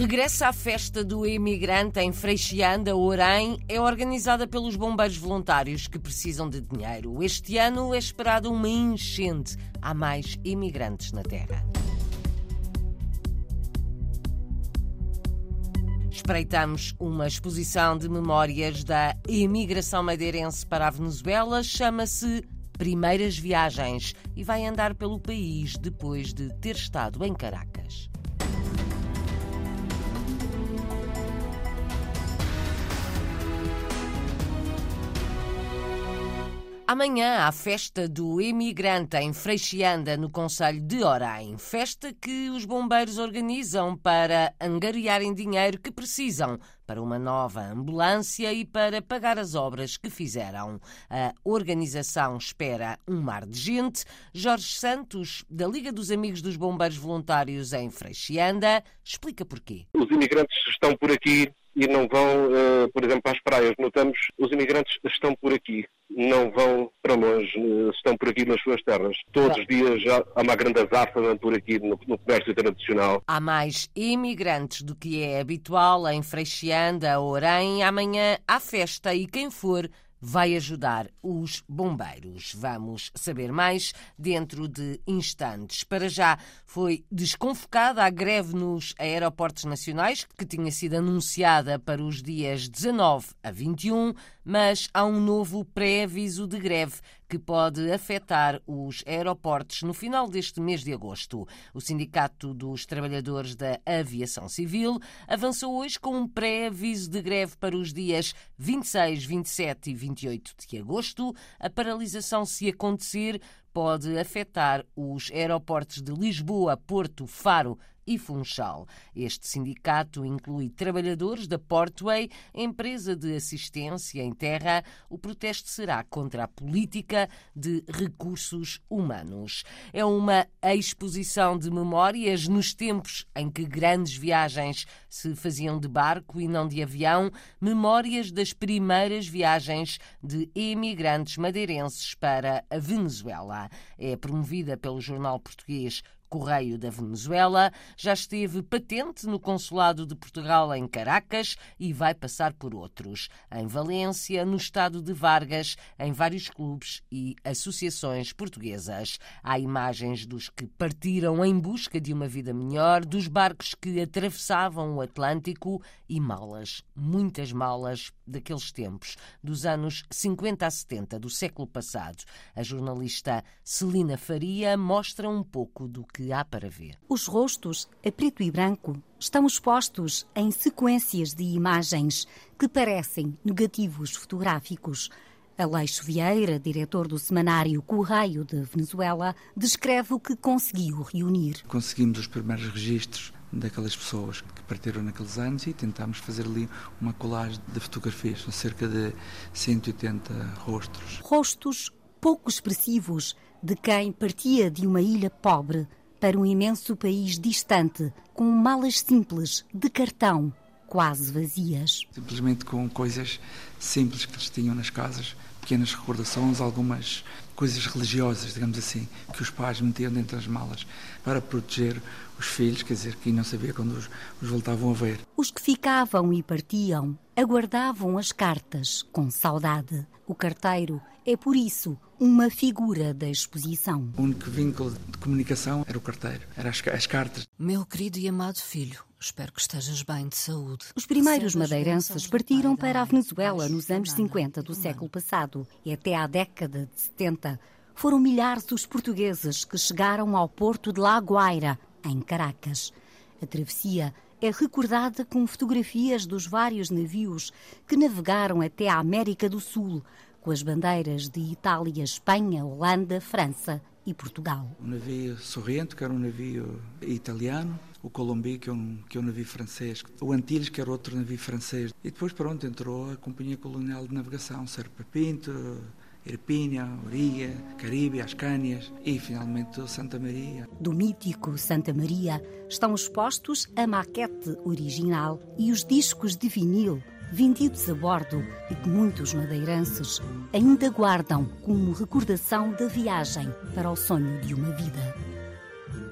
Regressa à festa do imigrante em Freixianda, Orém, é organizada pelos bombeiros voluntários que precisam de dinheiro. Este ano é esperada uma enchente. Há mais imigrantes na Terra. Espreitamos uma exposição de memórias da imigração madeirense para a Venezuela. Chama-se Primeiras Viagens e vai andar pelo país depois de ter estado em Caracas. Amanhã há festa do imigrante em Freixianda, no Conselho de Orém. Festa que os bombeiros organizam para angariarem dinheiro que precisam para uma nova ambulância e para pagar as obras que fizeram. A organização espera um mar de gente. Jorge Santos, da Liga dos Amigos dos Bombeiros Voluntários em Freixianda, explica porquê. Os imigrantes estão por aqui e não vão, uh, por exemplo, às praias. Notamos os imigrantes estão por aqui, não vão para longe, uh, estão por aqui nas suas terras. Todos os dias já há uma grande azáfama por aqui no, no, comércio tradicional. Há mais imigrantes do que é habitual em Freixianda, Orém. Amanhã há festa e quem for vai ajudar os bombeiros. Vamos saber mais dentro de instantes. Para já foi desconfocada a greve nos aeroportos nacionais, que tinha sido anunciada para os dias 19 a 21, mas há um novo pré-aviso de greve que pode afetar os aeroportos no final deste mês de agosto. O Sindicato dos Trabalhadores da Aviação Civil avançou hoje com um pré-aviso de greve para os dias 26, 27 e 28 de agosto. A paralisação, se acontecer, pode afetar os aeroportos de Lisboa, Porto, Faro e Funchal. Este sindicato inclui trabalhadores da Portway, empresa de assistência em terra. O protesto será contra a política de recursos humanos. É uma exposição de memórias nos tempos em que grandes viagens se faziam de barco e não de avião, memórias das primeiras viagens de imigrantes madeirenses para a Venezuela. É promovida pelo jornal português Correio da Venezuela, já esteve patente no Consulado de Portugal em Caracas e vai passar por outros, em Valência, no estado de Vargas, em vários clubes e associações portuguesas. Há imagens dos que partiram em busca de uma vida melhor, dos barcos que atravessavam o Atlântico e malas, muitas malas daqueles tempos, dos anos 50 a 70 do século passado. A jornalista Celina Faria mostra um pouco do que há para ver. Os rostos, a preto e branco, estão expostos em sequências de imagens que parecem negativos fotográficos. Aleixo Vieira, diretor do semanário Correio de Venezuela, descreve o que conseguiu reunir. Conseguimos os primeiros registros daquelas pessoas que partiram naqueles anos e tentámos fazer ali uma colagem de fotografias, são cerca de 180 rostos. Rostos pouco expressivos de quem partia de uma ilha pobre para um imenso país distante, com malas simples, de cartão, quase vazias. Simplesmente com coisas simples que eles tinham nas casas, pequenas recordações, algumas coisas religiosas, digamos assim, que os pais metiam dentro das malas para proteger os filhos, quer dizer, que não sabia quando os, os voltavam a ver. Os que ficavam e partiam aguardavam as cartas com saudade. O carteiro é, por isso, uma figura da exposição. O único vínculo de comunicação era o carteiro, eram as, as cartas. Meu querido e amado filho, espero que estejas bem de saúde. Os primeiros madeirenses partiram para a Venezuela nos anos 50 do século passado e até à década de 70 foram milhares os portugueses que chegaram ao porto de La Guaira, em Caracas. A travessia é recordada com fotografias dos vários navios que navegaram até a América do Sul, com as bandeiras de Itália, Espanha, Holanda, França e Portugal. O navio Sorrento, que era um navio italiano, o Colombi, que é, um, que é um navio francês, o Antilles, que era outro navio francês. E depois, pronto, entrou a Companhia Colonial de Navegação, Serpa Pinto, Irpínia, Origa, Caribe, Ascânias e finalmente Santa Maria. Do mítico Santa Maria estão expostos a maquete original e os discos de vinil vendidos a bordo e que muitos madeirenses ainda guardam como recordação da viagem para o sonho de uma vida.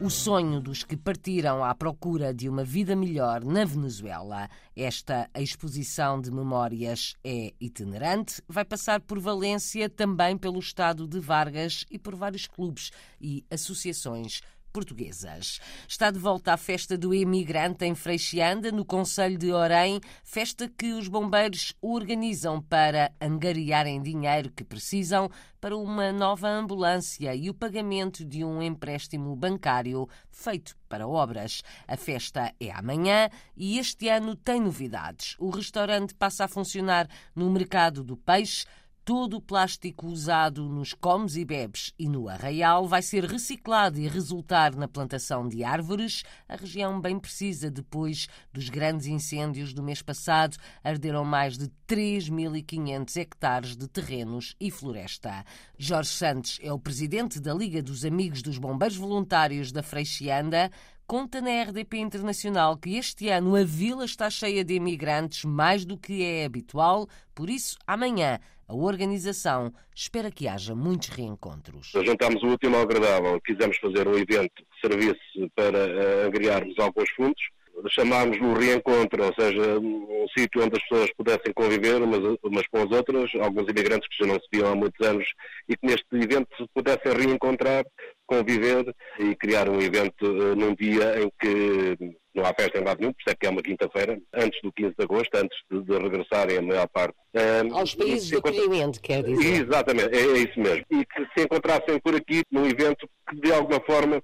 o sonho dos que partiram à procura de uma vida melhor na Venezuela. Esta exposição de memórias é itinerante, vai passar por Valência, também pelo estado de Vargas e por vários clubes e associações portuguesas. Está de volta à festa do imigrante em Freixianda, no Conselho de Orém, festa que os bombeiros organizam para angariarem dinheiro que precisam para uma nova ambulância e o pagamento de um empréstimo bancário feito para obras. A festa é amanhã e este ano tem novidades. O restaurante passa a funcionar no mercado do peixe Todo o plástico usado nos comes e bebes e no arraial vai ser reciclado e resultar na plantação de árvores. A região bem precisa depois dos grandes incêndios do mês passado. Arderam mais de 3.500 hectares de terrenos e floresta. Jorge Santos é o presidente da Liga dos Amigos dos Bombeiros Voluntários da Freixianda conta na RDP Internacional que este ano a vila está cheia de imigrantes mais do que é habitual, por isso, amanhã, a organização espera que haja muitos reencontros. Juntámos o último ao agradável, quisemos fazer um evento que servisse para uh, angriarmos alguns fundos. Chamámos-lhe o reencontro, ou seja, um sítio onde as pessoas pudessem conviver umas, umas com as outras, alguns imigrantes que já não se viam há muitos anos e que neste evento se pudessem reencontrar conviver e criar um evento uh, num dia em que não há festa em lado nenhum, por isso é que é uma quinta-feira, antes do 15 de agosto, antes de, de regressarem a maior parte. Um, Aos países de acolhimento, quer dizer. Exatamente, é, é, isso mesmo. E que se encontrassem por aqui num evento que de alguma forma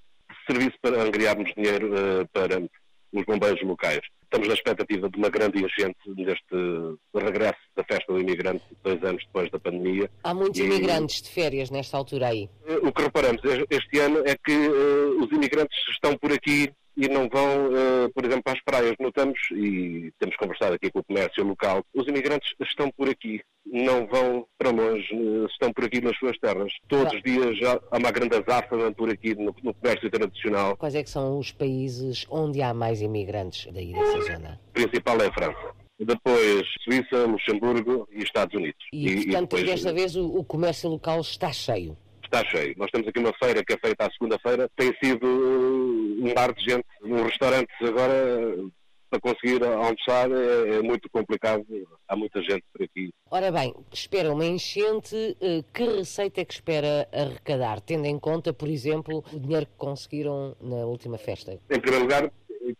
servisse para angriarmos dinheiro uh, para os bombeiros locais. Estamos na expectativa de uma grande enchente neste regresso da festa do imigrante, dois anos depois da pandemia. Há muitos e, imigrantes de férias nesta altura aí. O que reparamos este ano é que uh, os imigrantes estão por aqui e não vão, uh, por exemplo, às praias. Notamos, e temos conversado aqui com o comércio local, os imigrantes estão por aqui, não vão para longe, uh, estão por aqui nas suas terras. Todos os dias há uma grande azáfama por aqui no, no, comércio tradicional. Quais é que são os países onde há mais imigrantes daí dessa zona? O principal é a França. Depois Suíça, Luxemburgo e Estados Unidos. E, e portanto, e depois... desta vez o, o comércio local está cheio está cheio. Nós temos aqui uma feira que é feita à segunda-feira, tem sido uh, um mar de gente. Num restaurante agora, para conseguir almoçar é, é, muito complicado, há muita gente por aqui. Ora bem, espera uma enchente, uh, que receita é que espera arrecadar, tendo em conta, por exemplo, o dinheiro que conseguiram na última festa? Em primeiro lugar,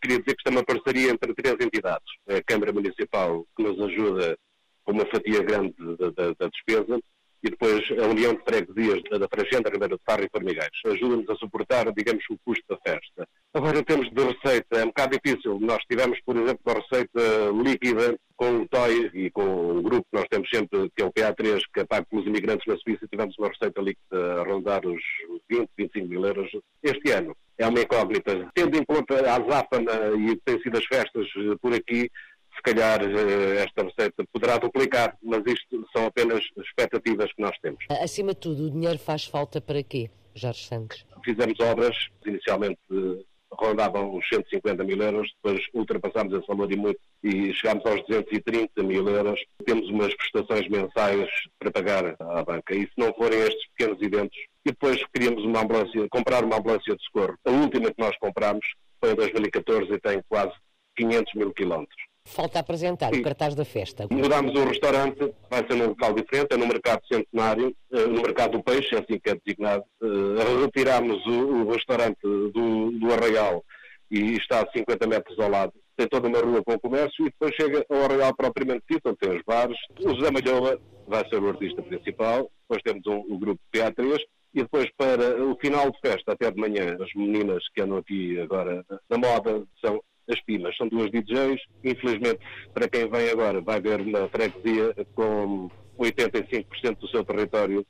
queria dizer que isto é uma parceria entre três entidades. A Câmara Municipal, que nos ajuda com uma fatia grande da, da, da despesa, e depois a União de Freguesias da Fragenda, Ribeira de Farro e Formigueiros. Ajuda-nos a suportar, digamos, o custo da festa. Agora, em termos de receita, é um bocado difícil. Nós tivemos, por exemplo, a receita líquida com o TOI e com o grupo que nós temos sempre, que é o PA3, que é pago pelos imigrantes na Suíça, tivemos uma receita líquida a rondar os 20, 25 mil euros este ano. É uma incógnita. Tendo em conta a Záfana e tem sido as festas por aqui, se calhar eh, esta receita poderá duplicar, mas isto são apenas expectativas que nós temos. Acima de tudo, o dinheiro faz falta para quê, Jorge Santos? Fizemos obras, inicialmente eh, rondavam os 150 mil euros, depois ultrapassámos esse valor e muito e chegámos aos 230 mil euros. Temos umas prestações mensais para pagar à banca e se não forem estes pequenos eventos, e depois queríamos uma ambulância, comprar uma ambulância de socorro. A última que nós compramos foi em 2014 e tem quase 500 mil quilómetros. Falta apresentar Sim. o cartaz da festa. Mudámos o restaurante, vai ser num local diferente, é no mercado centenário, eh, no mercado do peixe, é assim que é designado. Eh, retirámos o, restaurante do, do Arraial e está a 50 metros ao lado. Tem toda uma rua com comércio e depois chega ao Arraial propriamente dito, onde tem os bares. O José Malhoa vai ser o artista principal, depois temos um, o grupo PA3 e depois para o final de festa, até de manhã, as meninas que andam aqui agora na moda são as Pimas. São duas DJs. Infelizmente, para quem vem agora, vai ver uma freguesia com 85% do seu território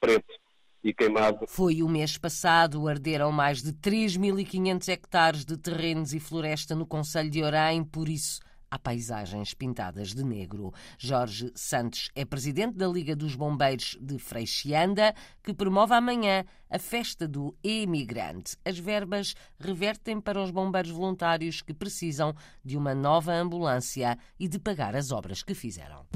preto e queimado. Foi o mês passado, arderam mais de 3.500 hectares de terrenos e floresta no Conselho de Orém, por isso há paisagens pintadas de negro. Jorge Santos é presidente da Liga dos Bombeiros de Freixianda, que promove amanhã a festa do emigrante. As verbas revertem para os bombeiros voluntários que precisam de uma nova ambulância e de pagar as obras que fizeram.